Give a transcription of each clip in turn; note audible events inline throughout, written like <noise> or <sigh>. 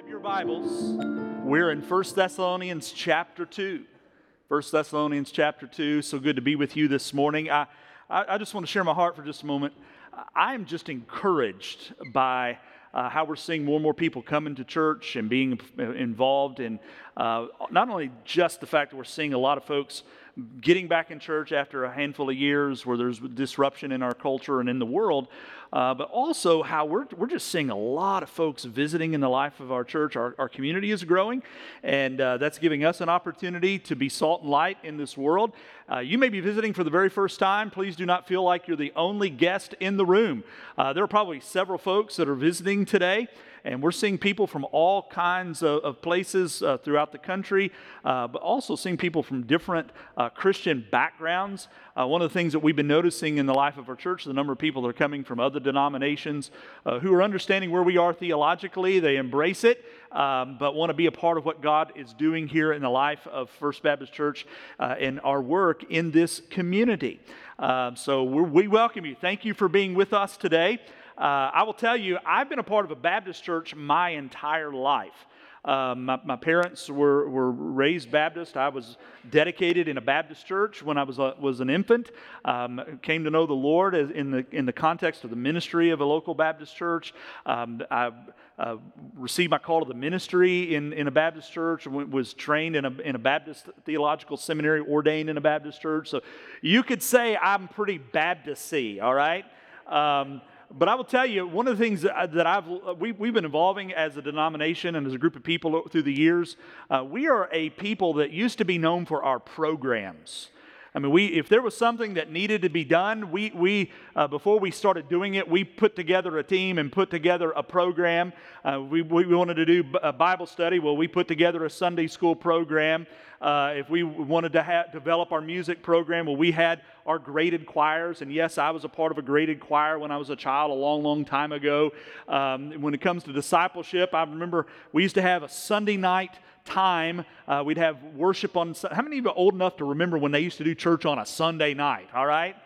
have your Bibles, we're in 1 Thessalonians chapter 2. 1 Thessalonians chapter 2. So good to be with you this morning. I, I, I just want to share my heart for just a moment. I am just encouraged by uh, how we're seeing more and more people coming to church and being involved in uh, not only just the fact that we're seeing a lot of folks getting back in church after a handful of years where there's disruption in our culture and in the world, uh, but also how we're, we're just seeing a lot of folks visiting in the life of our church. Our, our community is growing, and uh, that's giving us an opportunity to be salt and light in this world. Uh, you may be visiting for the very first time. Please do not feel like you're the only guest in the room. Uh, there are probably several folks that are visiting today and we're seeing people from all kinds of, of places uh, throughout the country, uh, but also seeing people from different uh, Christian backgrounds. Uh, one of the things that we've been noticing in the life of our church, the number of people that are coming from other denominations uh, who are understanding where we are theologically, they embrace it, um, but want to be a part of what God is doing here in the life of First Baptist Church and our work in this community. Um, so we welcome you. Thank you for being with us today. Uh, I will tell you, I've been a part of a Baptist church my entire life. Uh, my, my, parents were, were raised Baptist. I was dedicated in a Baptist church when I was, a, was an infant. Um, came to know the Lord in the, in the context of the ministry of a local Baptist church. Um, I uh, received my call to the ministry in, in a Baptist church, was trained in a, in a Baptist theological seminary, ordained in a Baptist church. So you could say I'm pretty Baptisty, all right? Um, but I will tell you, one of the things that, that I've, we, we've been evolving as a denomination and as a group of people through the years, uh, we are a people that used to be known for our programs. I mean, we, if there was something that needed to be done, we, we uh, before we started doing it, we put together a team and put together a program. Uh, we, we wanted to do a Bible study. Well, we put together a Sunday school program. Uh, if we wanted to ha- develop our music program, well, we had our graded choirs. And yes, I was a part of a graded choir when I was a child a long, long time ago. Um, when it comes to discipleship, I remember we used to have a Sunday night time. Uh, we'd have worship on. How many of you are old enough to remember when they used to do church on a Sunday night? All right.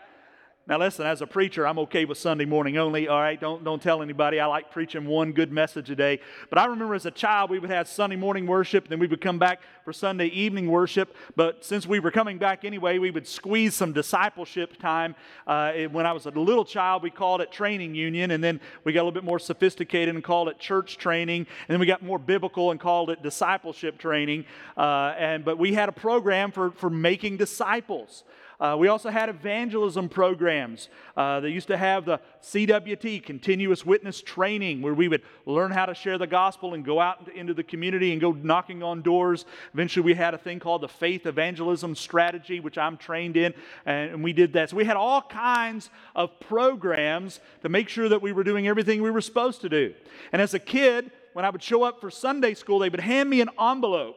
Now, listen, as a preacher, I'm okay with Sunday morning only, all right? Don't, don't tell anybody. I like preaching one good message a day. But I remember as a child, we would have Sunday morning worship, then we would come back for Sunday evening worship. But since we were coming back anyway, we would squeeze some discipleship time. Uh, when I was a little child, we called it training union, and then we got a little bit more sophisticated and called it church training, and then we got more biblical and called it discipleship training. Uh, and, but we had a program for, for making disciples. Uh, we also had evangelism programs. Uh, they used to have the CWT, Continuous Witness Training, where we would learn how to share the gospel and go out into the community and go knocking on doors. Eventually, we had a thing called the Faith Evangelism Strategy, which I'm trained in, and we did that. So we had all kinds of programs to make sure that we were doing everything we were supposed to do. And as a kid, when I would show up for Sunday school, they would hand me an envelope.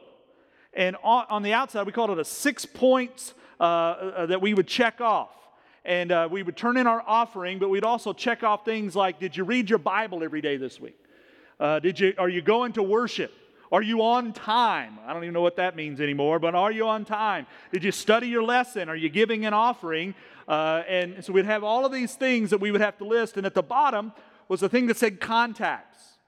And on the outside, we called it a six points uh, uh, that we would check off. And uh, we would turn in our offering, but we'd also check off things like Did you read your Bible every day this week? Uh, did you, are you going to worship? Are you on time? I don't even know what that means anymore, but are you on time? Did you study your lesson? Are you giving an offering? Uh, and so we'd have all of these things that we would have to list. And at the bottom was a thing that said contacts.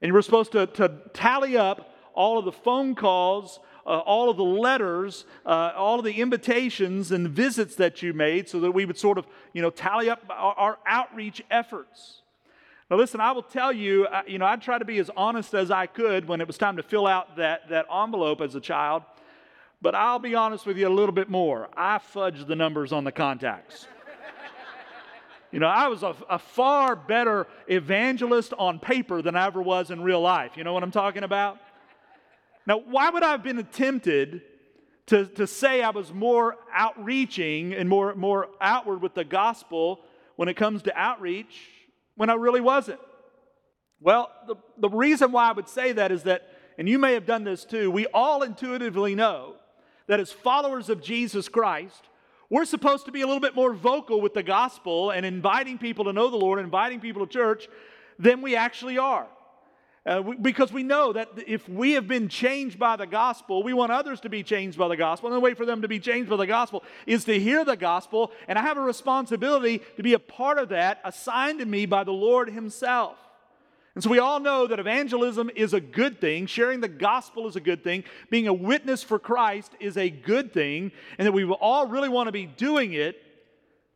And you were supposed to, to tally up all of the phone calls uh, all of the letters, uh, all of the invitations and visits that you made so that we would sort of, you know, tally up our, our outreach efforts. Now, listen, I will tell you, uh, you know, I tried to be as honest as I could when it was time to fill out that, that envelope as a child, but I'll be honest with you a little bit more. I fudged the numbers on the contacts. <laughs> You know, I was a, a, far better evangelist on paper than I ever was in real life. You know what I'm talking about? Now, why would I have been tempted to, to say I was more outreaching and more, more outward with the gospel when it comes to outreach when I really wasn't? Well, the, the reason why I would say that is that, and you may have done this too, we all intuitively know that as followers of Jesus Christ, we're supposed to be a little bit more vocal with the gospel and inviting people to know the Lord, inviting people to church than we actually are. Uh, because we know that if we have been changed by the gospel, we want others to be changed by the gospel. And the way for them to be changed by the gospel is to hear the gospel. And I have a responsibility to be a part of that assigned to me by the Lord Himself. And so we all know that evangelism is a good thing, sharing the gospel is a good thing, being a witness for Christ is a good thing, and that we all really want to be doing it.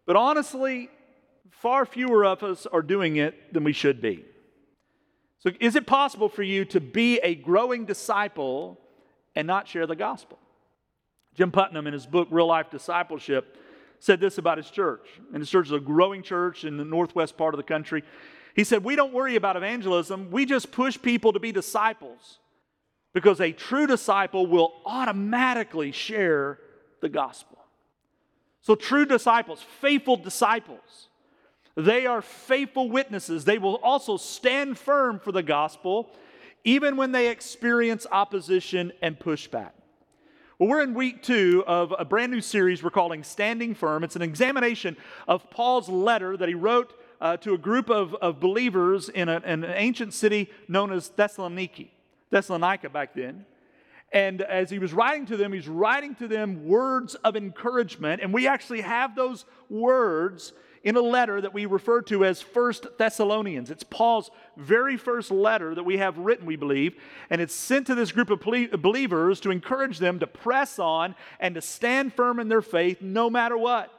But honestly, far fewer of us are doing it than we should be. So, is it possible for you to be a growing disciple and not share the gospel? Jim Putnam, in his book Real Life Discipleship, said this about his church. And his church is a growing church in the northwest part of the country. He said, We don't worry about evangelism, we just push people to be disciples because a true disciple will automatically share the gospel. So, true disciples, faithful disciples, they are faithful witnesses. They will also stand firm for the gospel even when they experience opposition and pushback. Well, we're in week two of a brand new series we're calling Standing Firm. It's an examination of Paul's letter that he wrote uh, to a group of, of believers in, a, in an ancient city known as Thessaloniki, Thessalonica back then. And as he was writing to them, he's writing to them words of encouragement. And we actually have those words in a letter that we refer to as First Thessalonians. It's Paul's very first letter that we have written, we believe, and it's sent to this group of believers to encourage them to press on and to stand firm in their faith no matter what.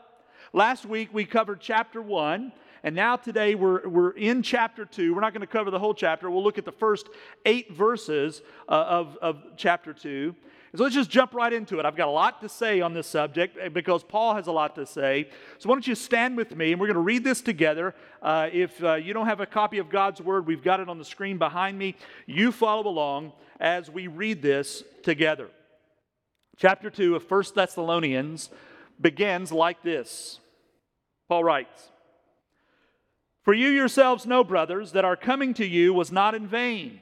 Last week we covered chapter 1, and now today we're, we're in chapter 2. We're not going to cover the whole chapter. We'll look at the first eight verses uh, of, of chapter 2. So let's just jump right into it. I've got a lot to say on this subject eh, because Paul has a lot to say. So why don't you stand with me and we're going to read this together. Uh, if uh, you don't have a copy of God's Word, we've got it on the screen behind me. You follow along as we read this together. Chapter 2 of 1 Thessalonians begins like this Paul writes, For you yourselves know, brothers, that our coming to you was not in vain.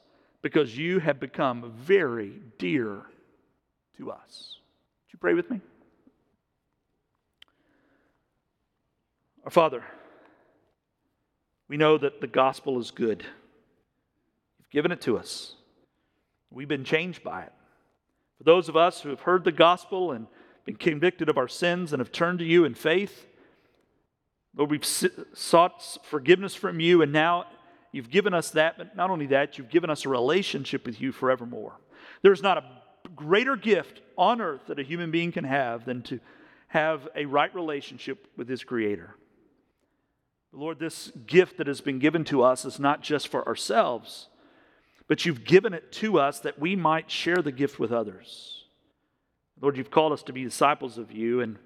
because you have become very dear to us. Would you pray with me? Our Father, we know that the gospel is good. You've given it to us. We've been changed by it. For those of us who have heard the gospel and been convicted of our sins and have turned to you in faith, Lord, we've sought forgiveness from you, and now You've given us that, but not only that, you've given us a relationship with you forevermore. There's not a greater gift on earth that a human being can have than to have a right relationship with his Creator. Lord, this gift that has been given to us is not just for ourselves, but you've given it to us that we might share the gift with others. Lord, you've called us to be disciples of you, and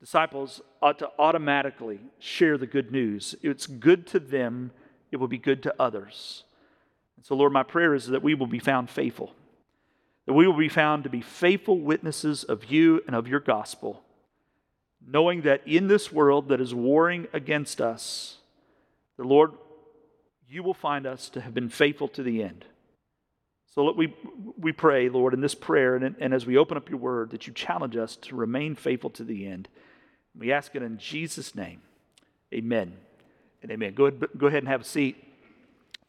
disciples ought to automatically share the good news. It's good to them it will be good to others. And so, Lord, my prayer is that we will be found faithful, that we will be found to be faithful witnesses of you and of your gospel, knowing that in this world that is warring against us, the Lord, you will find us to have been faithful to the end. So let we, we pray, Lord, in this prayer and, and as we open up your word, that you challenge us to remain faithful to the end. We ask it in Jesus' name. Amen and amen. Go ahead, go ahead and have a seat.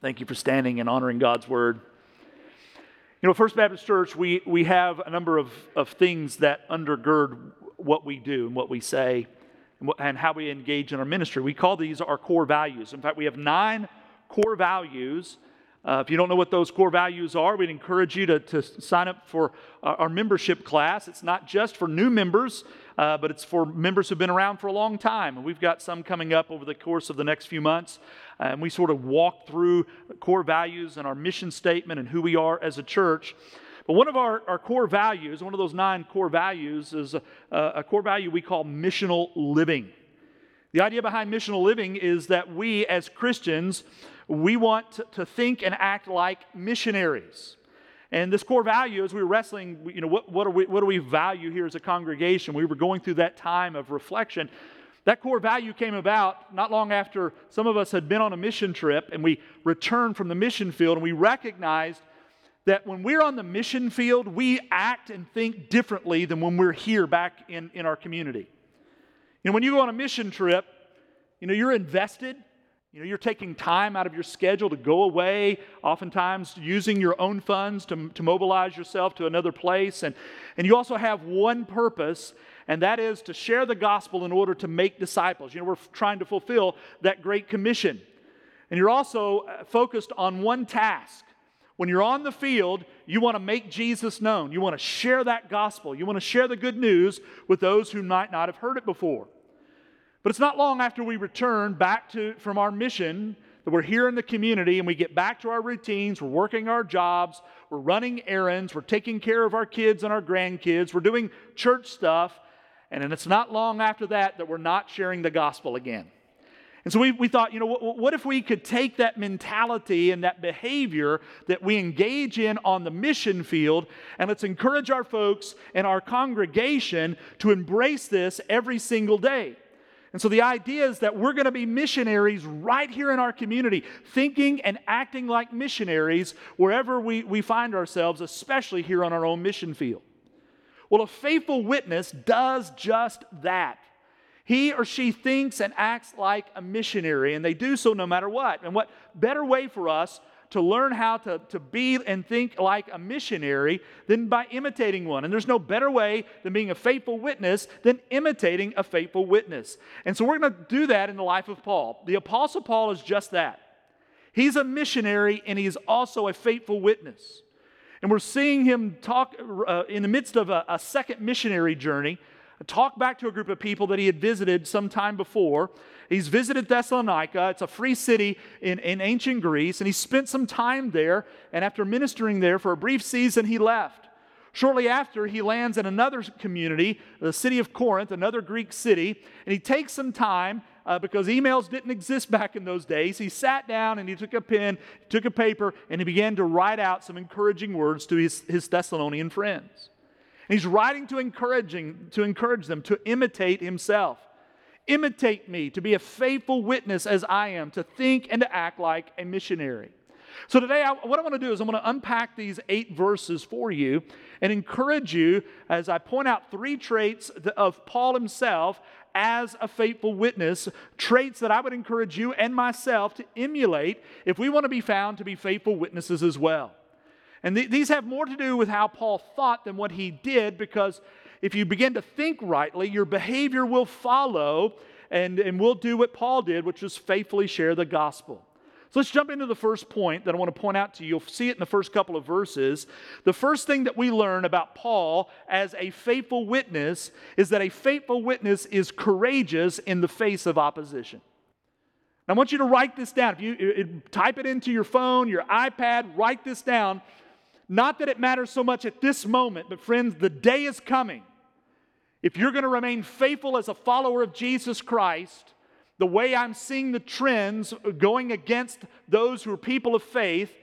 Thank you for standing and honoring God's word. You know, First Baptist Church, we, we have a number of, of things that undergird what we do and what we say and, what, and how we engage in our ministry. We call these our core values. In fact, we have nine core values Uh, if you don't know what those core values are, we'd encourage you to, to sign up for our, membership class. It's not just for new members, uh, but it's for members who've been around for a long time. And we've got some coming up over the course of the next few months. and we sort of walk through core values and our mission statement and who we are as a church. But one of our, our core values, one of those nine core values, is a, a core value we call missional living. The idea behind missional living is that we as Christians, we want to think and act like missionaries. And this core value, as we were wrestling, you know, what, what, we, what do we value here as a congregation? We were going through that time of reflection. That core value came about not long after some of us had been on a mission trip and we returned from the mission field and we recognized that when we're on the mission field, we act and think differently than when we're here back in, in our community. You know, when you go on a mission trip, you know, you're invested. You know, you're taking time out of your schedule to go away, oftentimes using your own funds to, to mobilize yourself to another place. And, and you also have one purpose, and that is to share the gospel in order to make disciples. You know, we're trying to fulfill that great commission. And you're also uh, focused on one task, when you're on the field, you want to make Jesus known. You want to share that gospel. You want to share the good news with those who might not have heard it before. But it's not long after we return back to, from our mission that we're here in the community and we get back to our routines. We're working our jobs. We're running errands. We're taking care of our kids and our grandkids. We're doing church stuff. And then it's not long after that that we're not sharing the gospel again. And so we, we thought, you know, what, what, if we could take that mentality and that behavior that we engage in on the mission field and let's encourage our folks and our congregation to embrace this every single day. And so the idea is that we're going to be missionaries right here in our community, thinking and acting like missionaries wherever we, we find ourselves, especially here on our own mission field. Well, a faithful witness does just that. He or she thinks and acts like a missionary, and they do so no matter what. And what better way for us to learn how to, to be and think like a missionary than by imitating one. And there's no better way than being a faithful witness than imitating a faithful witness. And so we're going to do that in the life of Paul. The Apostle Paul is just that. He's a missionary and he's also a faithful witness. And we're seeing him talk uh, in the midst of a, a second missionary journey talk back to a group of people that he had visited some time before. He's visited Thessalonica. It's a free city in, in ancient Greece, and he spent some time there. And after ministering there for a brief season, he left. Shortly after, he lands in another community, the city of Corinth, another Greek city, and he takes some time uh, because emails didn't exist <laughs> back in those days. He sat down and he took a pen, took a paper, and he began to write out some encouraging words to his, his Thessalonian friends. He's writing to encouraging to encourage them to imitate himself. Imitate me, to be a faithful witness as I am, to think and to act like a missionary. So, today, I, what I want to do is I'm going to unpack these eight verses for you and encourage you as I point out three traits of Paul himself as a faithful witness, traits that I would encourage you and myself to emulate if we want to be found to be faithful witnesses as well. And th- these have more to do with how Paul thought than what he did, because if you begin to think rightly, your behavior will follow, and, and we'll do what Paul did, which was faithfully share the gospel. So let's jump into the first point that I want to point out to you. You'll see it in the first couple of verses. The first thing that we learn about Paul as a faithful witness is that a faithful witness is courageous in the face of opposition. I want you to write this down. If you it, type it into your phone, your iPad, write this down. Not that it matters so much at this moment, but friends, the day is coming. If you're going to remain faithful as a follower of Jesus Christ, the way I'm seeing the trends going against those who are people of faith,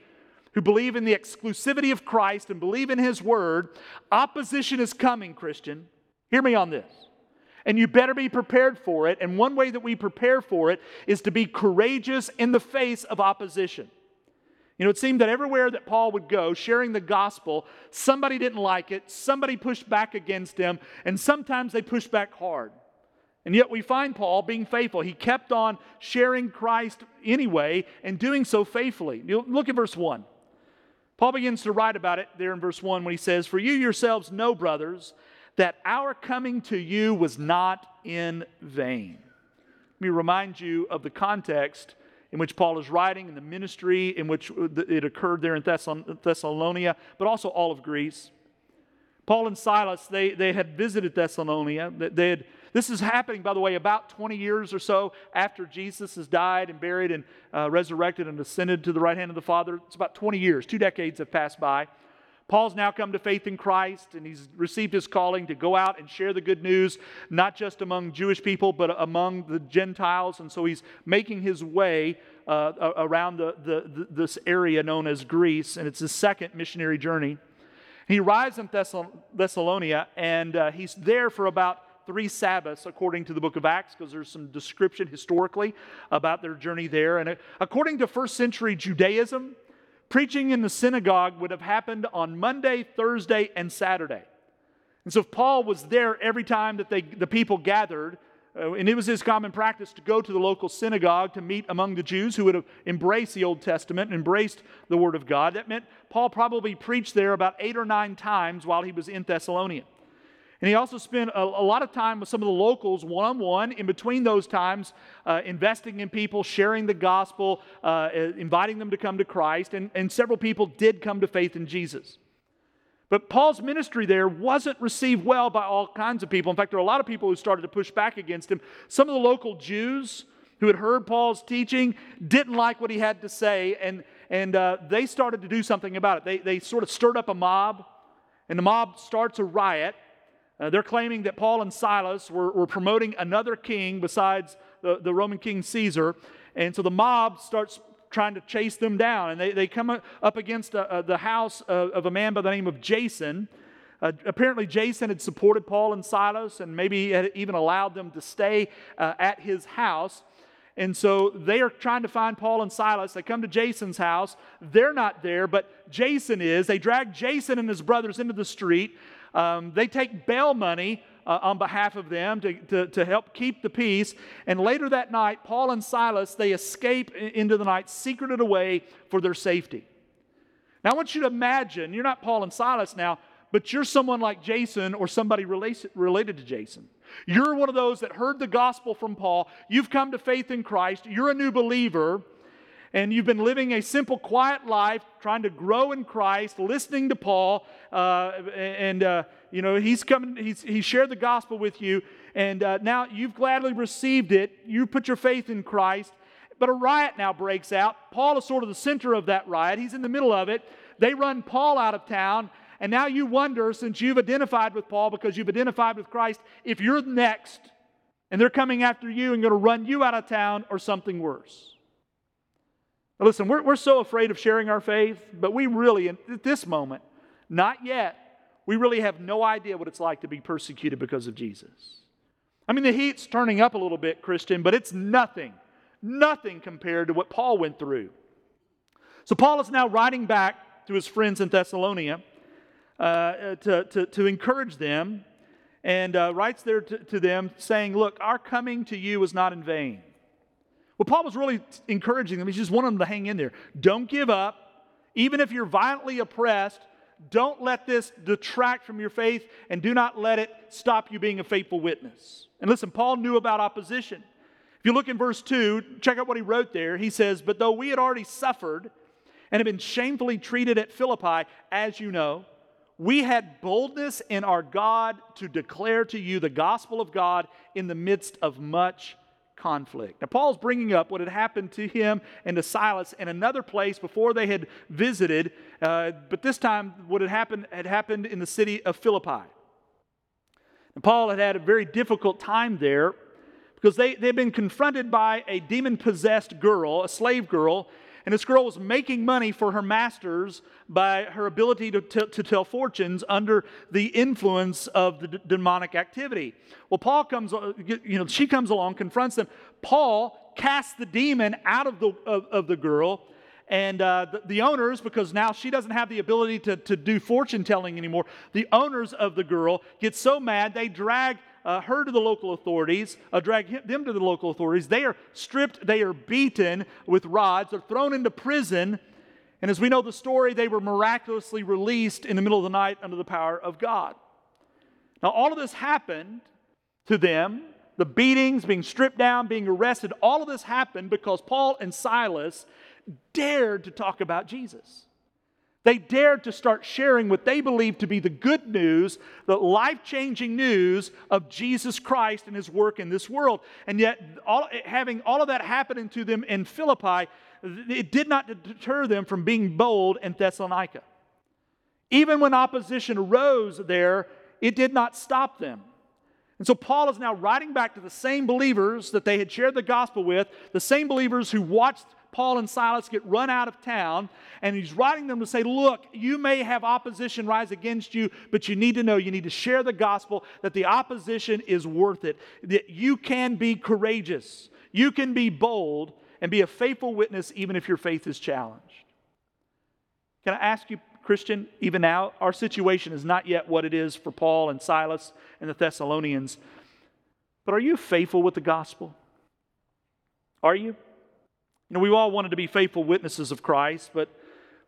who believe in the exclusivity of Christ and believe in His Word, opposition is coming, Christian. Hear me on this. And you better be prepared for it. And one way that we prepare for it is to be courageous in the face of opposition. You know, it seemed that everywhere that Paul would go sharing the gospel, somebody didn't like it, somebody pushed back against him, and sometimes they pushed back hard. And yet we find Paul being faithful. He kept on sharing Christ anyway and doing so faithfully. Look at verse 1. Paul begins to write about it there in verse 1 when he says, For you yourselves know, brothers, that our coming to you was not in vain. Let me remind you of the context in which Paul is writing, and the ministry in which it occurred there in Thessalonica, but also all of Greece. Paul and Silas, they, they had visited Thessalonica. They had, this is happening, by the way, about 20 years or so after Jesus has died and buried and uh, resurrected and ascended to the right hand of the Father. It's about 20 years, two decades have passed by. Paul's now come to faith in Christ and he's received his calling to go out and share the good news, not just among Jewish people, but among the Gentiles. And so he's making his way uh, around the, the, this area known as Greece, and it's his second missionary journey. He arrives in Thessalonica and uh, he's there for about three Sabbaths, according to the book of Acts, because there's some description historically about their journey there. And uh, according to first century Judaism, preaching in the synagogue would have happened on Monday, Thursday, and Saturday. And so if Paul was there every time that they, the people gathered, uh, and it was his common practice to go to the local synagogue to meet among the Jews who would have embraced the Old Testament and embraced the Word of God. That meant Paul probably preached there about eight or nine times while he was in Thessalonica. And he also spent a, a, lot of time with some of the locals one on one, in between those times, uh, investing in people, sharing the gospel, uh, uh, inviting them to come to Christ. And, and several people did come to faith in Jesus. But Paul's ministry there wasn't received well by all kinds of people. In fact, there are a lot of people who started to push back against him. Some of the local Jews who had heard Paul's teaching didn't like what he had to say, and, and uh, they started to do something about it. They, they sort of stirred up a mob, and the mob starts a riot. Uh, they're claiming that Paul and Silas were, were promoting another king besides the, the Roman king Caesar. And so the mob starts trying to chase them down. And they, they come up against a, uh, a, the house of, of, a man by the name of Jason. Uh, apparently, Jason had supported Paul and Silas and maybe had even allowed them to stay uh, at his house. And so they are trying to find Paul and Silas. They come to Jason's house. They're not there, but Jason is. They drag Jason and his brothers into the street. Um, they take bail money uh, on behalf of them to, to, to help keep the peace. And later that night, Paul and Silas, they escape into the night, secreted away for their safety. Now, I want you to imagine, you're not Paul and Silas now, but you're someone like Jason or somebody related to Jason. You're one of those that heard the gospel from Paul. You've come to faith in Christ. You're a new believer and you've been living a simple, quiet life, trying to grow in Christ, listening to Paul, uh, and uh, you know he's coming. He's he shared the gospel with you, and uh, now you've gladly received it. You put your faith in Christ, but a riot now breaks out. Paul is sort of the center of that riot. He's in the middle of it. They run Paul out of town, and now you wonder, since you've identified with Paul because you've identified with Christ, if you're next, and they're coming after you and going to run you out of town, or something worse. Now listen, we're, we're so afraid of sharing our faith, but we really, at this moment, not yet, we really have no idea what it's like to be persecuted because of Jesus. I mean, the heat's turning up a little bit, Christian, but it's nothing, nothing compared to what Paul went through. So, Paul is now writing back to his friends in Thessalonica uh, to, to, to, encourage them and uh, writes there to, to them saying, Look, our coming to you was not in vain. Well, Paul was really encouraging them. He just wanted them to hang in there. Don't give up. Even if you're violently oppressed, don't let this detract from your faith and do not let it stop you being a faithful witness. And listen, Paul knew about opposition. If you look in verse 2, check out what he wrote there. He says, But though we had already suffered and had been shamefully treated at Philippi, as you know, we had boldness in our God to declare to you the gospel of God in the midst of much conflict. Now, Paul's bringing up what had happened to him and to Silas in another place before they had visited, uh, but this time what had happened had happened in the city of Philippi. And Paul had had a very difficult time there because they, they had been confronted by a demon possessed girl, a slave girl, and this girl was making money for her masters by her ability to, to, to tell fortunes under the influence of the d- demonic activity. Well, Paul comes, uh, you know, she comes along, confronts them. Paul casts the demon out of the, of, of the girl. And uh, the, the, owners, because now she doesn't have the ability to, to do fortune telling anymore, the owners of the girl get so mad they drag uh, her to the local authorities, uh, drag him, them to the local authorities. They are stripped, they are beaten with rods, they're thrown into prison. And as we know the story, they were miraculously released in the middle of the night under the power of God. Now, all of this happened to them the beatings, being stripped down, being arrested, all of this happened because Paul and Silas dared to talk about Jesus. They dared to start sharing what they believed to be the good news, the life changing news of Jesus Christ and his work in this world. And yet, all, having all of that happening to them in Philippi, it did not deter them from being bold in Thessalonica. Even when opposition arose there, it did not stop them. And so Paul is now writing back to the same believers that they had shared the gospel with, the same believers who watched Paul and Silas get run out of town, and he's writing them to say, Look, you may have opposition rise against you, but you need to know, you need to share the gospel, that the opposition is worth it, that you can be courageous, you can be bold, and be a faithful witness even if your faith is challenged. Can I ask you, Christian, even now, our situation is not yet what it is for Paul and Silas and the Thessalonians, but are you faithful with the gospel? Are you? You know, we all wanted to be faithful witnesses of Christ, but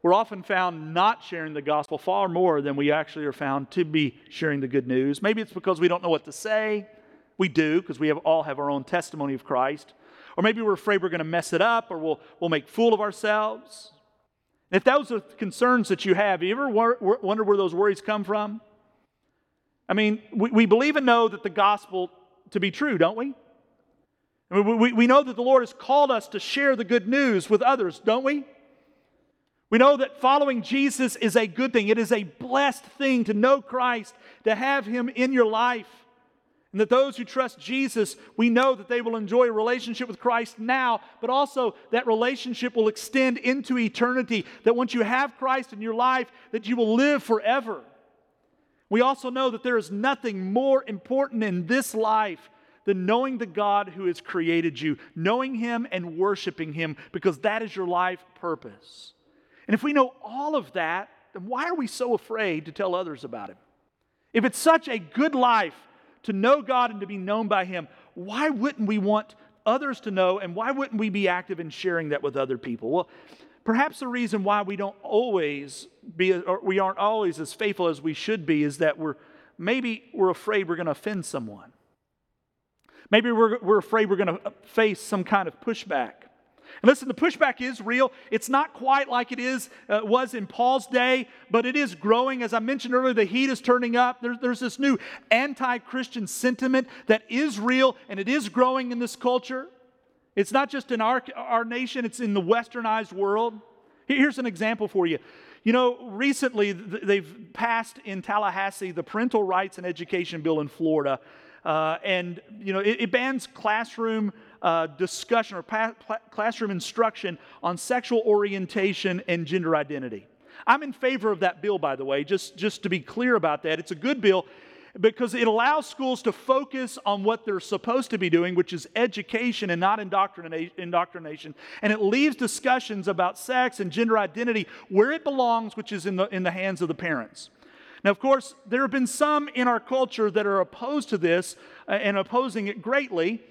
we're often found not sharing the gospel far more than we actually are found to be sharing the good news. Maybe it's because we don't know what to say. We do, because we have, all have our own testimony of Christ. Or maybe we're afraid we're going to mess it up or we'll, we'll make fool of ourselves. If those are concerns that you have, you ever wonder where those worries come from? I mean, we, we believe and know that the gospel to be true, don't we? We? We know that the Lord has called us to share the good news with others, don't we? We know that following Jesus is a good thing. It is a blessed thing to know Christ, to have Him in your life. And that those who trust Jesus, we know that they will enjoy a relationship with Christ now, but also that relationship will extend into eternity. That once you have Christ in your life, that you will live forever. We also know that there is nothing more important in this life than knowing the God who has created you, knowing Him and worshiping Him, because that is your life purpose. And if we know all of that, then why are we so afraid to tell others about Him? If it's such a good life, to know God and to be known by Him, why wouldn't we want others to know and why wouldn't we be active in sharing that with other people? Well, perhaps the reason why we don't always be or we aren't always as faithful as we should be is that we're maybe we're afraid we're going to offend someone. Maybe we're, we're afraid we're going to face some kind of pushback. And listen, the pushback is real. It's not quite like it is uh, was in Paul's day, but it is growing. As I mentioned earlier, the heat is turning up. There's, there's this new anti-Christian sentiment that is real and it is growing in this culture. It's not just in our, our nation, it's in the westernized world. Here's an example for you. You know, recently they've passed in Tallahassee the Parental Rights and Education Bill in Florida. Uh, and, you know, it, it bans classroom uh, discussion or pa- classroom instruction on sexual orientation and gender identity. I'm in favor of that bill, by the way, just, just to be clear about that. It's a good bill because it allows schools to focus on what they're supposed to be doing, which is education and not indoctrination. And it leaves discussions about sex and gender identity where it belongs, which is in the, in the hands of the parents. Now, of course, there have been some in our culture that are opposed to this uh, and opposing it greatly.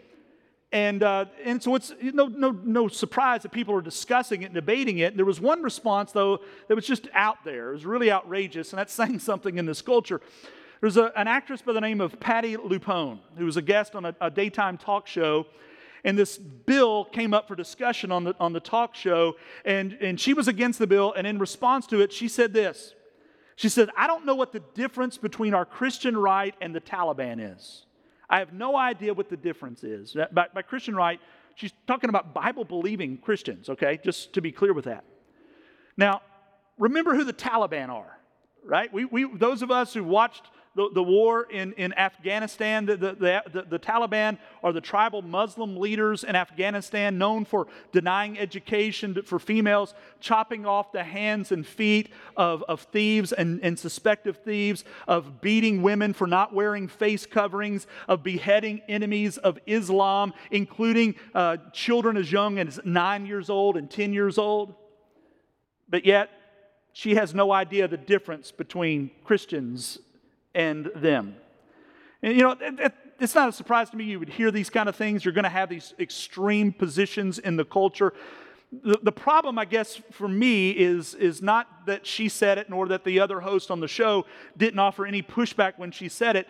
And, uh, and so it's no, no, no surprise that people are discussing it and debating it. There was one response, though, that was just out there. It was really outrageous, and that's <laughs> saying something in this culture. There's a, an actress by the name of Patti LuPone who was a guest on a, a daytime talk show. And this bill came up for discussion on the, on the talk show, and, and she was against the bill. And in response to it, she said this She said, I don't know what the difference between our Christian right and the Taliban is. I have no idea what the difference is. By, by Christian right, she's talking about Bible believing Christians, okay? Just to be clear with that. Now, remember who the Taliban are, right? We, we, those of us who watched the, the war in, in Afghanistan. The, the, the, the Taliban are the tribal Muslim leaders in Afghanistan known for denying education for females, chopping off the hands and feet of, of thieves and, and suspected thieves, of beating women for not wearing face coverings, of beheading enemies of Islam, including uh, children as young as nine years old and 10 years old. But yet, she has no idea the difference between Christians and them. And you know, it's not a surprise to me you would hear these kind of things. You're going to have these extreme positions in the culture. The, the problem, I guess, for me is, is not that she said it, nor that the other host on the show didn't offer any pushback when she said it.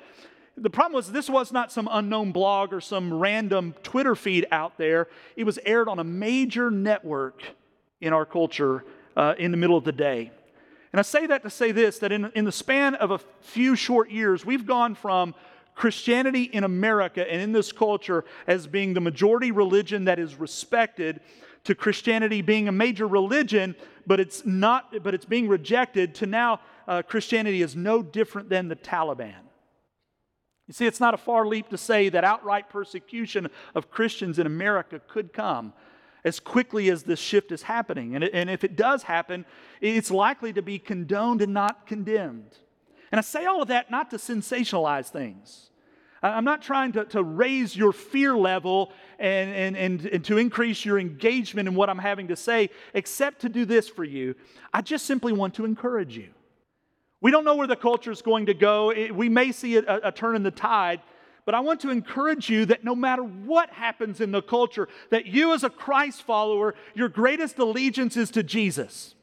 the problem was this was not some unknown blog or some random Twitter feed out there. It was aired on a major network in our culture uh, in the middle of the day. And I say that to say this that in, in the span of a few short years, we've gone from Christianity in America and in this culture as being the majority religion that is respected to Christianity being a major religion, but it's not, but it's being rejected to now uh, Christianity is no different than the Taliban. You see, it's not a far leap to say that outright persecution of Christians in America could come as quickly as this shift is happening. And, and if it does happen, it's likely to be condoned and not condemned. And I say all of that not to sensationalize things. I'm not trying to, to raise your fear level and, and, and, and to increase your engagement in what I'm having to say, except to do this for you. I just simply want to encourage you. We don't know where the culture is going to go. It, we may see a, a turn in the tide, but I want to encourage you that no matter what happens in the culture, that you as a Christ follower, your greatest allegiance is to Jesus.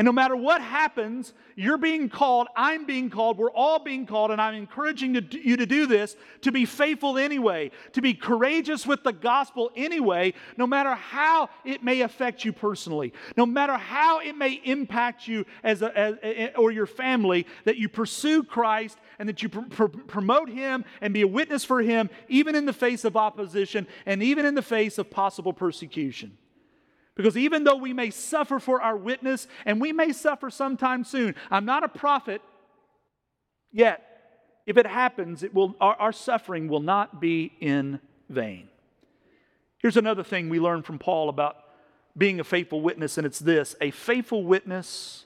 And no matter what happens, you're being called, I'm being called, we're all being called, and I'm encouraging you to do this to be faithful anyway, to be courageous with the gospel anyway, no matter how it may affect you personally, no matter how it may impact you as, a, as or your family, that you pursue Christ and that you pr- pr- promote Him and be a witness for Him, even in the face of opposition and even in the face of possible persecution. Because even though we may suffer for our witness, and we may suffer sometime soon, I'm not a prophet yet. If it happens, it will, our, our suffering will not be in vain. Here's another thing we learn from Paul about being a faithful witness, and it's this a faithful witness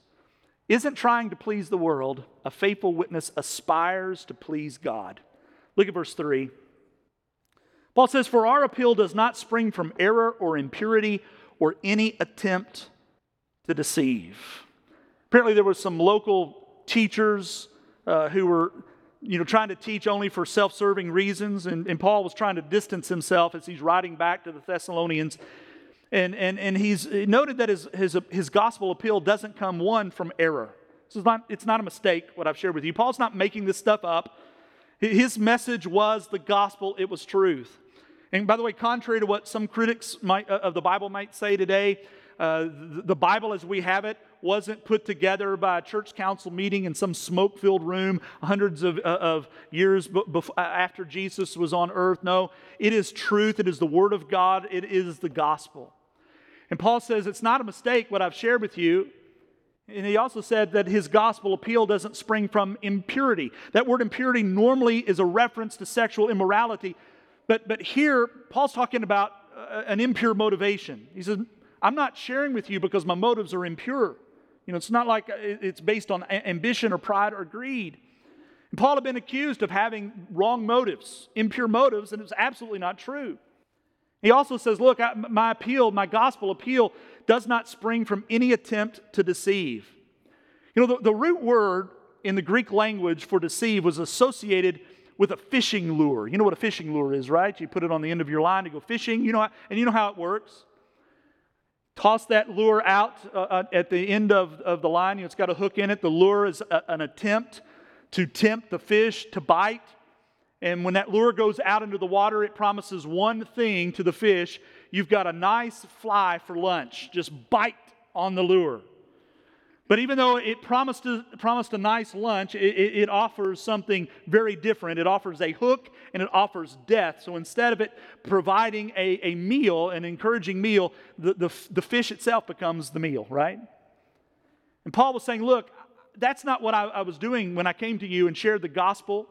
isn't trying to please the world, a faithful witness aspires to please God. Look at verse 3. Paul says, For our appeal does not spring from error or impurity or any attempt to deceive. Apparently, there were some local teachers uh, who were you know, trying to teach only for self serving reasons, and, and Paul was trying to distance himself as he's writing back to the Thessalonians. And, and, and he's noted that his, his, his gospel appeal doesn't come one from error. This is not, it's not a mistake, what I've shared with you. Paul's not making this stuff up. His message was the gospel, it was truth. And by the way, contrary to what some critics might, uh, of the Bible might say today, uh, the Bible as we have it wasn't put together by a church council meeting in some smoke filled room hundreds of, uh, of years before, after Jesus was on earth. No, it is truth. It is the Word of God. It is the gospel. And Paul says it's not a mistake what I've shared with you. And he also said that his gospel appeal doesn't spring from impurity. That word impurity normally is a reference to sexual immorality. But, but here, Paul's talking about uh, an impure motivation. He says, I'm not sharing with you because my motives are impure. You know, it's not like uh, it's based on ambition or pride or greed. And Paul had been accused of having wrong motives, impure motives, and it was absolutely not true. He also says, Look, I, my appeal, my gospel appeal, does not spring from any attempt to deceive. You know, the, the root word in the Greek language for deceive was associated with a fishing lure. You know what a fishing lure is, right? You put it on the end of your line to go fishing. You know, how, and you know how it works. Toss that lure out uh, uh, at the end of, of the line. You know, it's got a hook in it. The lure is a, an attempt to tempt the fish to bite. And when that lure goes out into the water, it promises one thing to the fish you've got a nice fly for lunch. Just bite on the lure. But even though it promised promised a nice lunch, it, it, it, offers something very different. It offers a hook and it offers death. So instead of it providing a, a meal, an encouraging meal, the, the, the fish itself becomes the meal, right? And Paul was saying, Look, that's not what I, I was doing when I came to you and shared the gospel.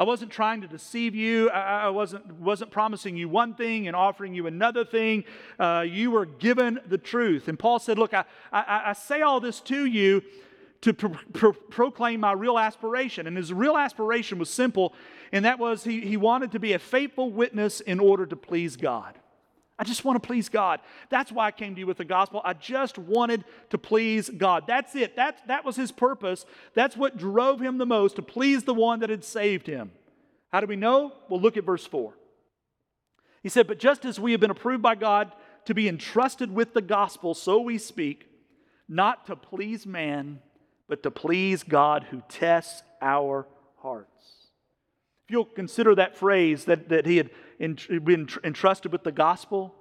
I wasn't trying to deceive you. I wasn't, wasn't promising you one thing and offering you another thing. Uh, you were given the truth. And Paul said, Look, I, I, I say all this to you to pro- pro- proclaim my real aspiration. And his real aspiration was simple, and that was he, he wanted to be a faithful witness in order to please God. I just want to please God. That's why I came to you with the gospel. I just wanted to please God. That's it. That, that was his purpose. That's what drove him the most to please the one that had saved him. How do we know? Well, look at verse 4. He said, But just as we have been approved by God to be entrusted with the gospel, so we speak, not to please man, but to please God who tests our hearts. If you'll consider that phrase that, that he had been entrusted with the gospel,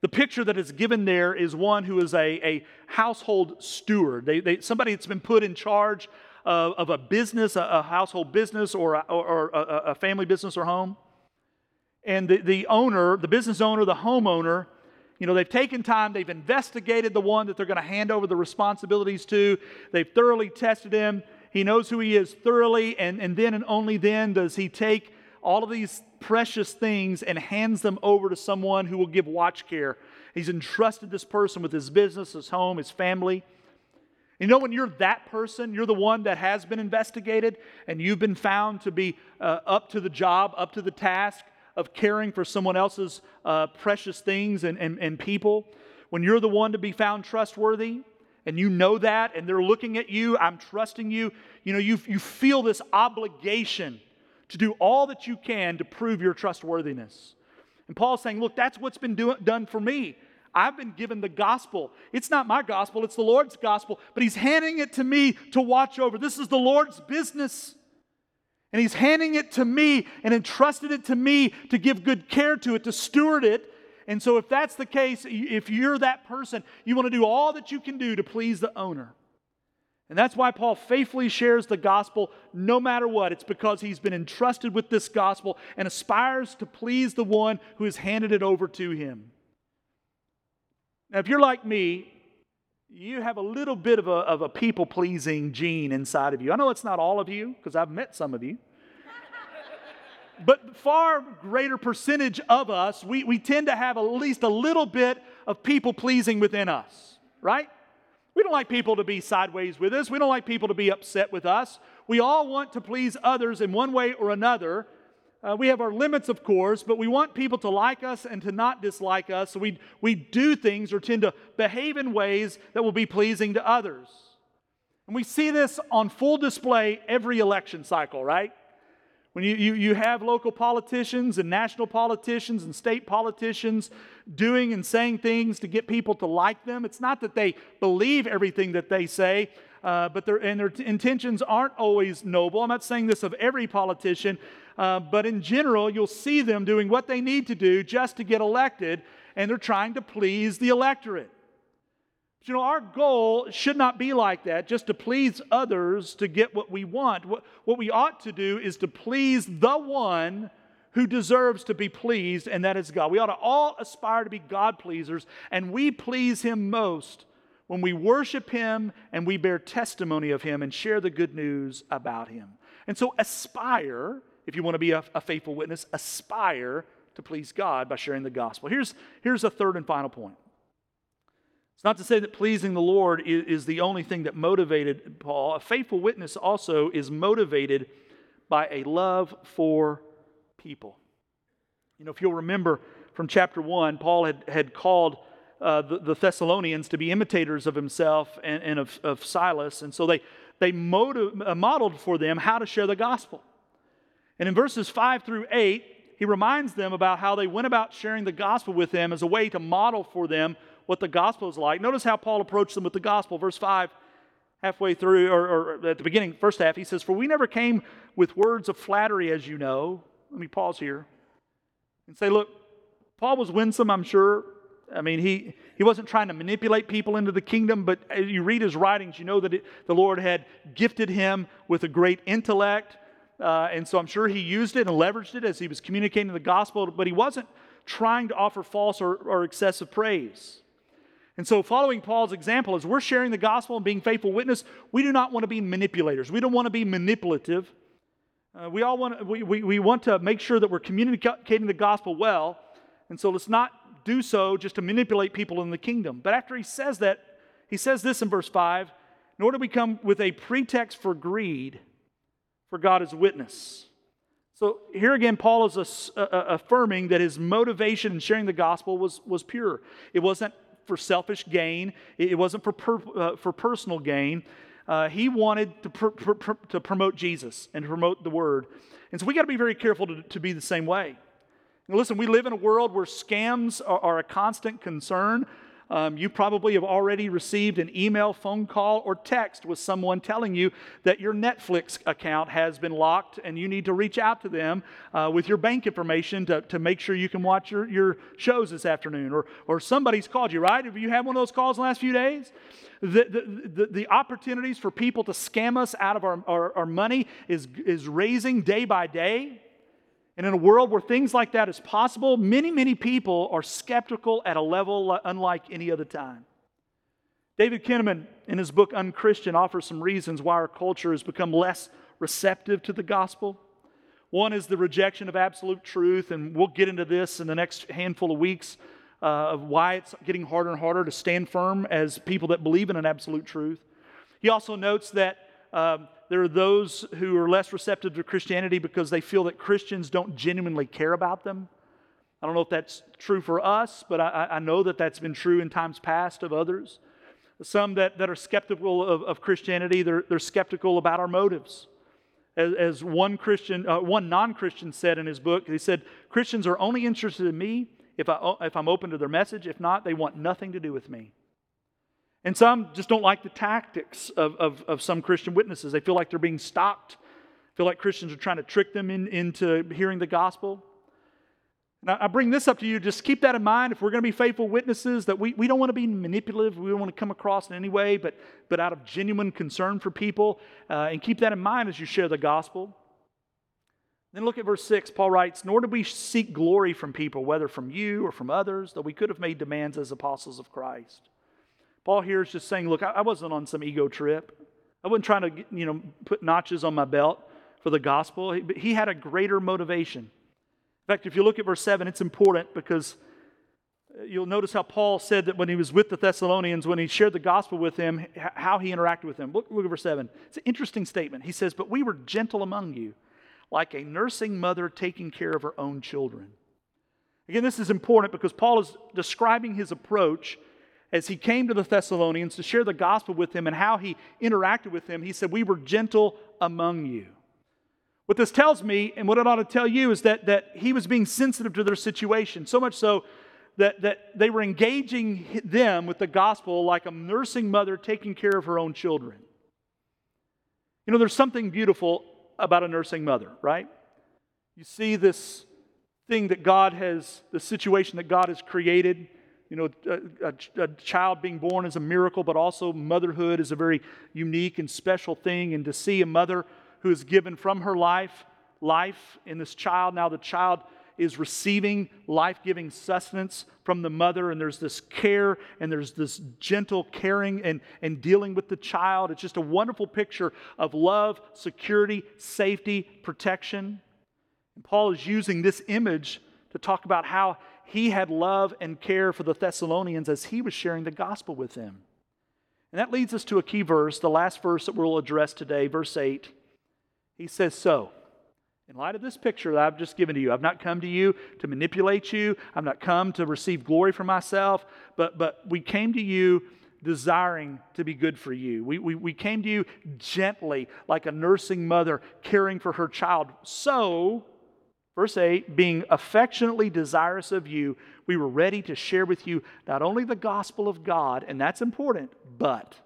the picture that is given there is one who is a, a household steward, they, they, somebody that's been put in charge of, of a business, a, a, household business, or, a, or a, a family business or home. And the, the owner, the business owner, the homeowner, you know, they've taken time, they've investigated the one that they're going to hand over the responsibilities to, they've thoroughly tested him, he knows who he is thoroughly, and, and then and only then does he take all of these precious things and hands them over to someone who will give watch care. He's entrusted this person with his business, his home, his family. You know, when you're that person, you're the one that has been investigated and you've been found to be uh, up to the job, up to the task of caring for someone else's uh, precious things and, and, and people. When you're the one to be found trustworthy, and you know that, and they're looking at you, I'm trusting you, you know, you, you feel this obligation to do all that you can to prove your trustworthiness. And Paul's saying, Look, that's what's been do- done for me. I've been given the gospel. It's not my gospel, it's the Lord's gospel, but He's handing it to me to watch over. This is the Lord's business. And He's handing it to me and entrusted it to me to give good care to it, to steward it, and so, if that's the case, if you're that person, you want to do all that you can do to please the owner. And that's why Paul faithfully shares the gospel no matter what. It's because he's been entrusted with this gospel and aspires to please the one who has handed it over to him. Now, if you're like me, you have a little bit of a, of a people pleasing gene inside of you. I know it's not all of you because I've met some of you but far greater percentage of us, we, we tend to have at least a little bit of people pleasing within us, right? We don't like people to be sideways with us. We don't like people to be upset with us. We all want to please others in one way or another. Uh, we have our limits, of course, but we want people to like us and to not dislike us. So we, we do things or tend to behave in ways that will be pleasing to others. And we see this on full display every election cycle, right? When you, you, you have local politicians and national politicians and state politicians doing and saying things to get people to like them, it's not that they believe everything that they say, uh, but their, and their t- intentions aren't always noble. I'm not saying this of every politician, uh, but in general, you'll see them doing what they need to do just to get elected, and they're trying to please the electorate. You know, our goal should not be like that, just to please others to get what we want. What, what we ought to do is to please the one who deserves to be pleased, and that is God. We ought to all aspire to be God pleasers, and we please Him most when we worship Him and we bear testimony of Him and share the good news about Him. And so, aspire, if you want to be a, a faithful witness, aspire to please God by sharing the gospel. Here's, here's a third and final point it's not to say that pleasing the Lord is, is the only thing that motivated Paul. A faithful witness also is motivated by a love for people. You know, if you'll remember from chapter 1, Paul had, had called uh, the, the, Thessalonians to be imitators of himself and, and of, of, Silas. And so they, they motiv- uh, modeled for them how to share the gospel. And in verses 5 through 8, he reminds them about how they went about sharing the gospel with them as a way to model for them what the gospel is like. Notice how Paul approached them with the gospel. Verse 5, halfway through, or, or at the beginning, first half, he says, For we never came with words of flattery, as you know. Let me pause here and say, Look, Paul was winsome, I'm sure. I mean, he, he wasn't trying to manipulate people into the kingdom, but you read his writings, you know that it, the Lord had gifted him with a great intellect. Uh, and so I'm sure he used it and leveraged it as he was communicating the gospel, but he wasn't trying to offer false or, or excessive praise. And so, following Paul's example, as we're sharing the gospel and being faithful witness, we do not want to be manipulators. We don't want to be manipulative. Uh, we all want to, we, we, we want to make sure that we're communicating the gospel well. And so, let's not do so just to manipulate people in the kingdom. But after he says that, he says this in verse 5 Nor do we come with a pretext for greed, for God is witness. So here again, Paul is affirming that his motivation in sharing the gospel was, was pure. It wasn't for selfish gain, it wasn't for, per, uh, for personal gain. Uh, he wanted to, pr- pr- pr- to promote Jesus and to promote the word. And so we got to be very careful to, to be the same way. Listen, we live in a world where scams are, are a constant concern. Um, you probably have already received an email, phone call, or text with someone telling you that your Netflix account has been locked and you need to reach out to them uh, with your bank information to, to make sure you can watch your, your shows this afternoon. Or, or somebody's called you, right? Have you had one of those calls in the last few days? The, the, the, the opportunities for people to scam us out of our, our, our money is, is raising day by day. And in a world where things like that is possible, many, many people are skeptical at a level unlike any other time. David Kinnaman, in his book Unchristian, offers some reasons why our culture has become less receptive to the gospel. One is the rejection of absolute truth, and we'll get into this in the next handful of weeks uh, of why it's getting harder and harder to stand firm as people that believe in an absolute truth. He also notes that um, there are those who are less receptive to Christianity because they feel that Christians don't genuinely care about them. I don't know if that's true for us, but I, I know that that's been true in times past of others. Some that, that are skeptical of, of Christianity, they're, they're skeptical about our motives. As, as one Christian, uh, one non-Christian said in his book, he said, Christians are only interested in me if, I, if I'm open to their message. If not, they want nothing to do with me. And some just don't like the tactics of, of, of some Christian witnesses. They feel like they're being stalked, feel like Christians are trying to trick them in, into hearing the gospel. Now, I bring this up to you. Just keep that in mind. If we're going to be faithful witnesses, that we, we don't want to be manipulative. We don't want to come across in any way, but, but out of genuine concern for people. Uh, and keep that in mind as you share the gospel. Then look at verse 6. Paul writes, Nor do we seek glory from people, whether from you or from others, though we could have made demands as apostles of Christ. Paul here is just saying, look, I wasn't on some ego trip. I wasn't trying to, you know, put notches on my belt for the gospel. He had a greater motivation. In fact, if you look at verse 7, it's important because uh, you'll notice how Paul said that when he was with the Thessalonians, when he shared the gospel with them, how he interacted with them. Look, look at verse 7. It's an interesting statement. He says, But we were gentle among you, like a nursing mother taking care of her own children. Again, this is important because Paul is describing his approach as he came to the Thessalonians to share the gospel with them and how he interacted with them, he said, We were gentle among you. What this tells me, and what it ought to tell you, is that, that he was being sensitive to their situation, so much so that, that they were engaging them with the gospel like a nursing mother taking care of her own children. You know, there's something beautiful about a nursing mother, right? You see this thing that God has, the situation that God has created you know, a, a, a, child being born is a miracle, but also motherhood is a very unique and special thing. And to see a mother who has given from her life, life in this child, now the child is receiving life giving sustenance from the mother, and there's this care and there's this gentle caring and, and dealing with the child. It's just a wonderful picture of love, security, safety, protection. And Paul is using this image to talk about how he had love and care for the Thessalonians as he was sharing the gospel with them. And that leads us to a key verse, the last verse that we'll address today, verse 8. He says, So, in light of this picture that I've just given to you, I've not come to you to manipulate you, I've not come to receive glory for myself, but, but we came to you desiring to be good for you. We, we, we came to you gently, like a nursing mother caring for her child. So, Verse 8, being affectionately desirous of you, we were ready to share with you not only the gospel of God, and that's important, but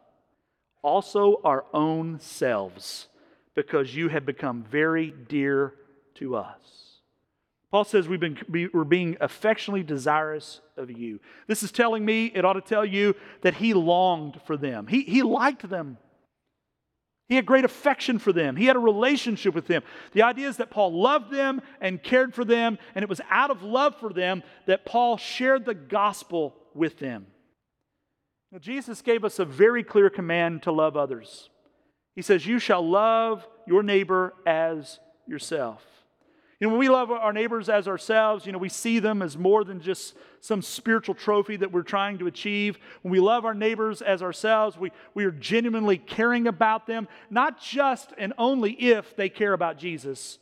also our own selves, because you have become very dear to us. Paul says we've been, we're being affectionately desirous of you. This is telling me, it ought to tell you that he longed for them. He, he liked them. He had great affection for them. He had a relationship with them. The idea is that Paul loved them and cared for them, and it was out of love for them that Paul shared the gospel with them. Now, Jesus gave us a very clear command to love others. He says, You shall love your neighbor as yourself. You know, when we love our neighbors as ourselves, you know, we see them as more than just some spiritual trophy that we're trying to achieve. When we love our neighbors as ourselves, we, we are genuinely caring about them, not just and only if they care about Jesus,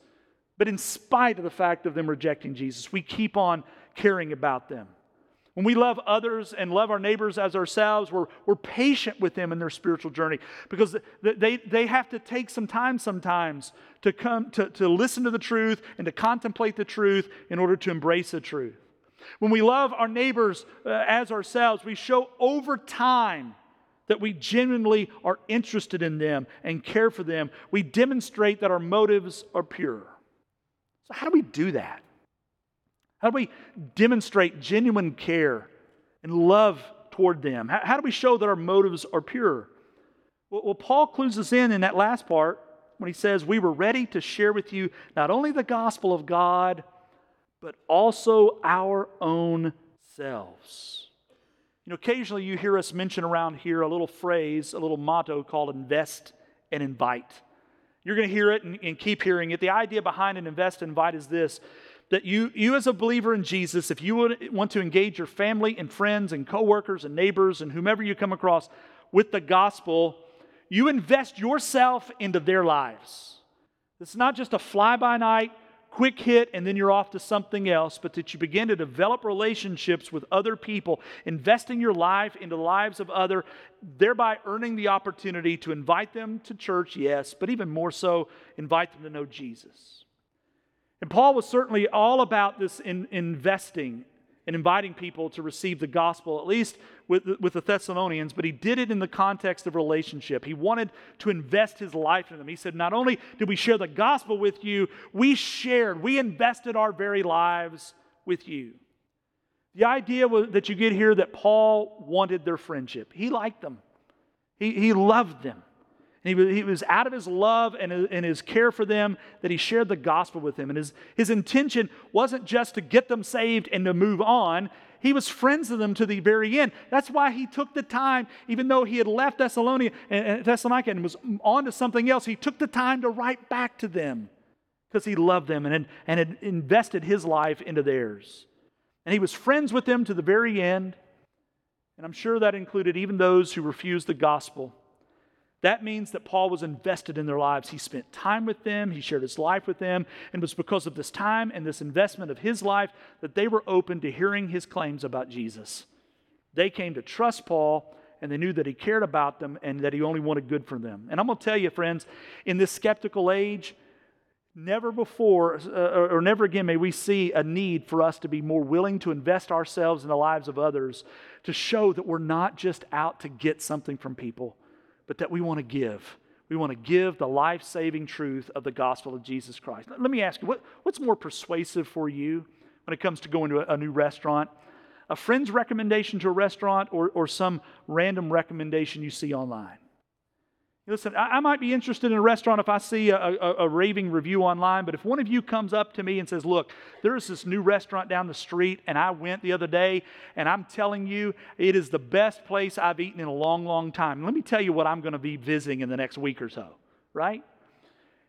but in spite of the fact of them rejecting Jesus. We keep on caring about them. When we love others and love our neighbors as ourselves, we're, we're patient with them in their spiritual journey because they, they have to take some time sometimes to come to, to listen to the truth and to contemplate the truth in order to embrace the truth. When we love our neighbors uh, as ourselves, we show over time that we genuinely are interested in them and care for them. We demonstrate that our motives are pure. So, how do we do that? How do we demonstrate genuine care and love toward them? How, how do we show that our motives are pure? Well, well, Paul clues us in in that last part when he says, We were ready to share with you not only the gospel of God, but also our own selves. You know, occasionally you hear us mention around here a little phrase, a little motto called invest and invite. You're going to hear it and, and keep hearing it. The idea behind an invest and invite is this that you, you as a believer in Jesus, if you want to engage your family and friends and coworkers and neighbors and whomever you come across with the gospel, you invest yourself into their lives. It's not just a fly by night, quick hit, and then you're off to something else, but that you begin to develop relationships with other people, investing your life into the lives of other, thereby earning the opportunity to invite them to church, yes, but even more so, invite them to know Jesus. And Paul was certainly all about this in investing and inviting people to receive the gospel, at least with, with the Thessalonians, but he did it in the context of relationship. He wanted to invest his life in them. He said, Not only did we share the gospel with you, we shared, we invested our very lives with you. The idea was, that you get here that Paul wanted their friendship. He liked them, he, he loved them. He was, he was out of his love and, uh, and his care for them that he shared the gospel with them. And his, his intention wasn't just to get them saved and to move on. He was friends with them to the very end. That's why he took the time, even though he had left Thessalonica, Thessalonica and was on to something else, he took the time to write back to them because he loved them and had, and had invested his life into theirs. And he was friends with them to the very end. And I'm sure that included even those who refused the gospel. That means that Paul was invested in their lives. He spent time with them, he shared his life with them, and it was because of this time and this investment of his life that they were open to hearing his claims about Jesus. They came to trust Paul, and they knew that he cared about them and that he only wanted good for them. And I'm going to tell you, friends, in this skeptical age, never before uh, or never again may we see a need for us to be more willing to invest ourselves in the lives of others to show that we're not just out to get something from people but that we want to give. We want to give the life saving truth of the gospel of Jesus Christ. Let me ask you, what, what's more persuasive for you when it comes to going to a, a new restaurant? A friend's recommendation to a restaurant or, or some random recommendation you see online? Listen, I, might be interested in a restaurant if I see a, a, a, raving review online, but if one of you comes up to me and says, Look, there's this new restaurant down the street, and I went the other day, and I'm telling you, it is the best place I've eaten in a long, long time. Let me tell you what I'm going to be visiting in the next week or so, right?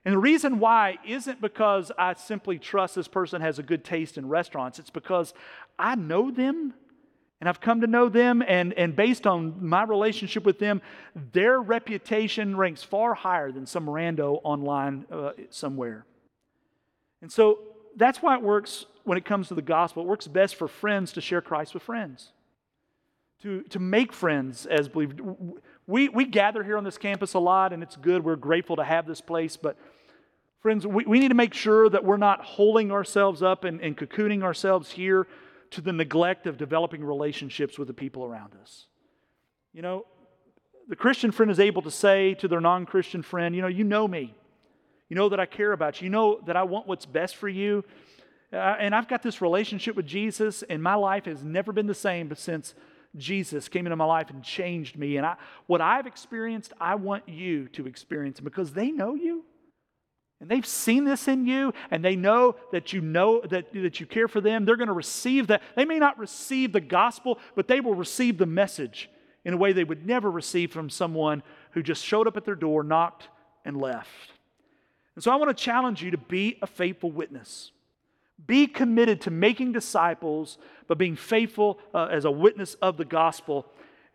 And the reason why isn't because I simply trust this person has a good taste in restaurants, it's because I know them and I've come to know them, and, and based on my relationship with them, their reputation ranks far higher than some rando online uh, somewhere. And so that's why it works when it comes to the gospel. It works best for friends to share Christ with friends, to, to make friends as believers. We, we gather here on this campus a lot, and it's good. We're grateful to have this place, but friends, we, we need to make sure that we're not holding ourselves up and, and cocooning ourselves here to the neglect of developing relationships with the people around us. You know, the Christian friend is able to say to their non Christian friend, You know, you know me. You know that I care about you. You know that I want what's best for you. Uh, and I've got this relationship with Jesus, and my life has never been the same since Jesus came into my life and changed me. And I, what I've experienced, I want you to experience. because they know you, and they've seen this in you and they know that you know that, that you care for them. They're going to receive that. They may not receive the gospel but they will receive the message in a way they would never receive from someone who just showed up at their door knocked and left. And so i want to challenge you to be a faithful witness. Be committed to making disciples but being faithful uh, as a witness of the gospel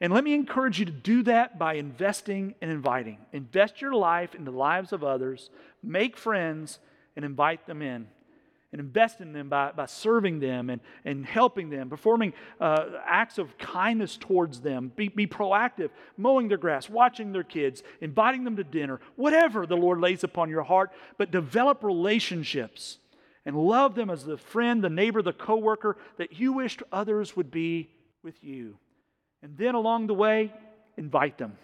and let me encourage you to do that by investing and inviting. Invest your life in the lives of others, make friends, and invite them in. And invest in them by, by serving them and, and helping them, performing uh, acts of kindness towards them. Be, be proactive, mowing their grass, watching their kids, inviting them to dinner, whatever the Lord lays upon your heart. But develop relationships and love them as the friend, the neighbor, the coworker that you wished others would be with you. And then along the way, invite them.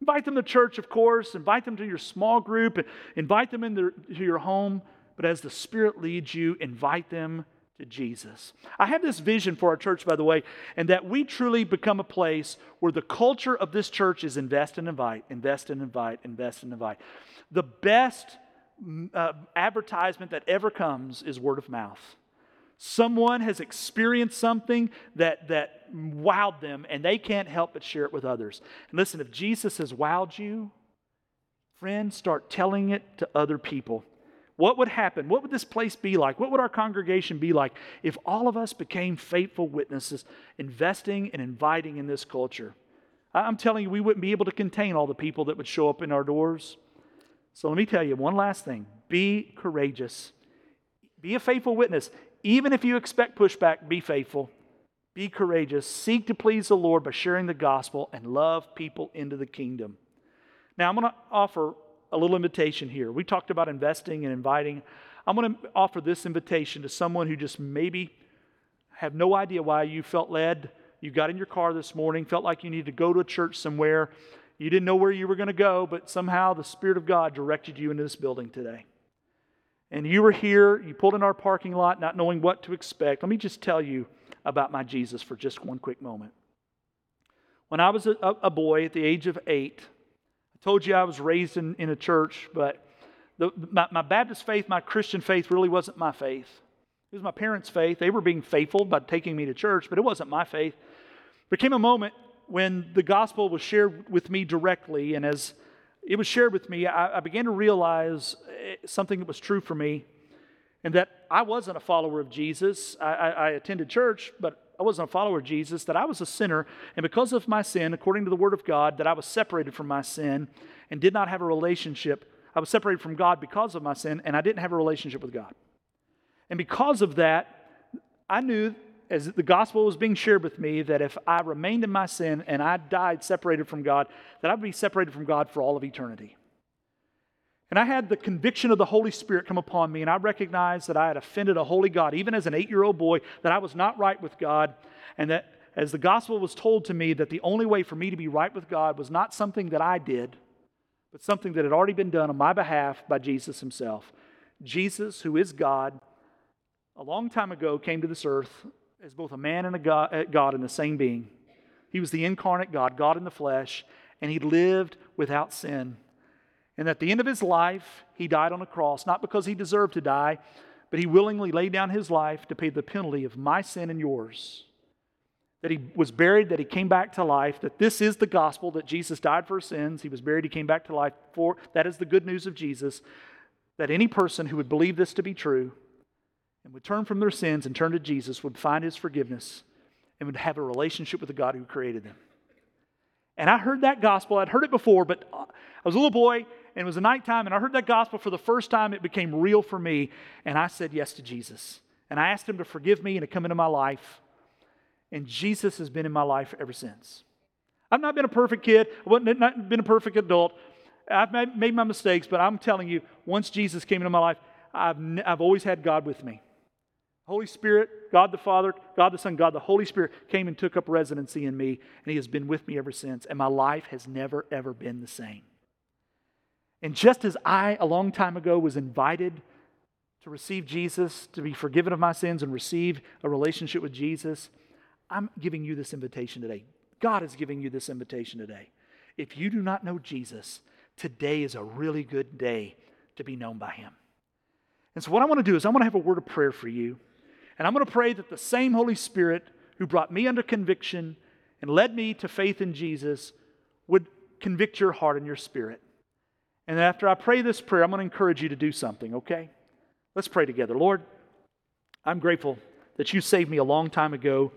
Invite them to church, of course. Invite them to your small group. Invite them into your home. But as the Spirit leads you, invite them to Jesus. I have this vision for our church, by the way, and that we truly become a place where the culture of this church is invest and invite, invest and invite, invest and invite. The best uh, advertisement that ever comes is word of mouth. Someone has experienced something that, that wowed them, and they can't help but share it with others. And listen, if Jesus has wowed you, friends, start telling it to other people. What would happen? What would this place be like? What would our congregation be like if all of us became faithful witnesses, investing and inviting in this culture? I'm telling you, we wouldn't be able to contain all the people that would show up in our doors. So let me tell you one last thing be courageous, be a faithful witness. Even if you expect pushback, be faithful. Be courageous. Seek to please the Lord by sharing the gospel and love people into the kingdom. Now, I'm going to offer a little invitation here. We talked about investing and inviting. I'm going to offer this invitation to someone who just maybe have no idea why you felt led. You got in your car this morning, felt like you needed to go to a church somewhere. You didn't know where you were going to go, but somehow the Spirit of God directed you into this building today and you were here, you pulled in our parking lot not knowing what to expect, let me just tell you about my Jesus for just one quick moment. When I was a, a boy at the age of eight, I told you I was raised in, in a church, but the, my, my Baptist faith, my Christian faith, really wasn't my faith. It was my parents' faith. They were being faithful by taking me to church, but it wasn't my faith. There came a moment when the gospel was shared with me directly, and as it was shared with me, I, I began to realize eh, something that was true for me, and that I wasn't a follower of Jesus. I, I, I attended church, but I wasn't a follower of Jesus, that I was a sinner, and because of my sin, according to the Word of God, that I was separated from my sin and did not have a relationship. I was separated from God because of my sin, and I didn't have a relationship with God. And because of that, I knew as the gospel was being shared with me that if I remained in my sin and I died separated from God, that I'd be separated from God for all of eternity. And I had the conviction of the Holy Spirit come upon me, and I recognized that I had offended a holy God, even as an eight year old boy, that I was not right with God, and that as the gospel was told to me, that the only way for me to be right with God was not something that I did, but something that had already been done on my behalf by Jesus himself. Jesus, who is God, a long time ago came to this earth as both a man and a God, uh, God in the same being. He was the incarnate God, God in the flesh, and he lived without sin. And at the end of his life, he died on a cross, not because he deserved to die, but he willingly laid down his life to pay the penalty of my sin and yours. That he was buried, that he came back to life, that this is the gospel, that Jesus died for sins, he was buried, he came back to life. For that is the good news of Jesus, that any person who would believe this to be true and would turn from their sins and turn to Jesus would find his forgiveness and would have a relationship with the God who created them. And I heard that gospel. I'd heard it before, but I was a little boy and it was a nighttime, and I heard that gospel for the first time. It became real for me, and I said yes to Jesus. And I asked him to forgive me and to come into my life. And Jesus has been in my life ever since. I've not been a perfect kid, I've not been a perfect adult. I've made my mistakes, but I'm telling you, once Jesus came into my life, I've, I've always had God with me. Holy Spirit, God the Father, God the Son, God the Holy Spirit came and took up residency in me, and He has been with me ever since. And my life has never, ever been the same. And just as I, a long time ago, was invited to receive Jesus, to be forgiven of my sins, and receive a relationship with Jesus, I'm giving you this invitation today. God is giving you this invitation today. If you do not know Jesus, today is a really good day to be known by Him. And so, what I want to do is, I want to have a word of prayer for you. And I'm going to pray that the same Holy Spirit who brought me under conviction and led me to faith in Jesus would convict your heart and your spirit. And after I pray this prayer, I'm going to encourage you to do something, okay? Let's pray together. Lord, I'm grateful that you saved me a long time ago,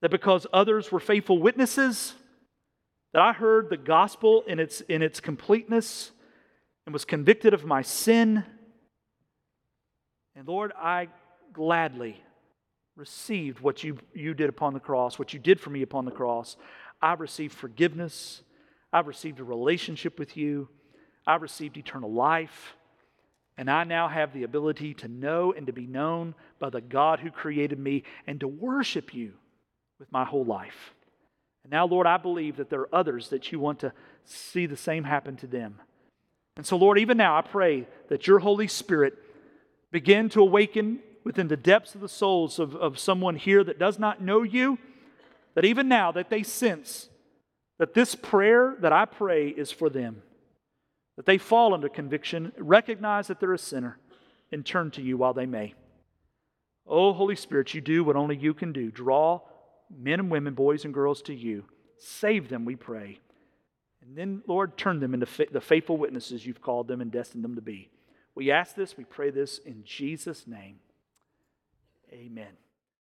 that because others were faithful witnesses, that I heard the gospel in its, in its completeness and was convicted of my sin. And Lord, I gladly received what you, you did upon the cross, what you did for me upon the cross. I've received forgiveness. I've received a relationship with you. I've received eternal life. And I now have the ability to know and to be known by the God who created me and to worship you with my whole life. And now, Lord, I believe that there are others that you want to see the same happen to them. And so, Lord, even now, I pray that your Holy Spirit begin to awaken within the depths of the souls of, of someone here that does not know you, that even now that they sense that this prayer that I pray is for them, that they fall under conviction, recognize that they're a sinner, and turn to you while they may. Oh, Holy Spirit, you do what only you can do. Draw men and women, boys and girls to you. Save them, we pray. And then, Lord, turn them into the faithful witnesses you've called them and destined them to be. We ask this, we pray this in Jesus' name. Amen.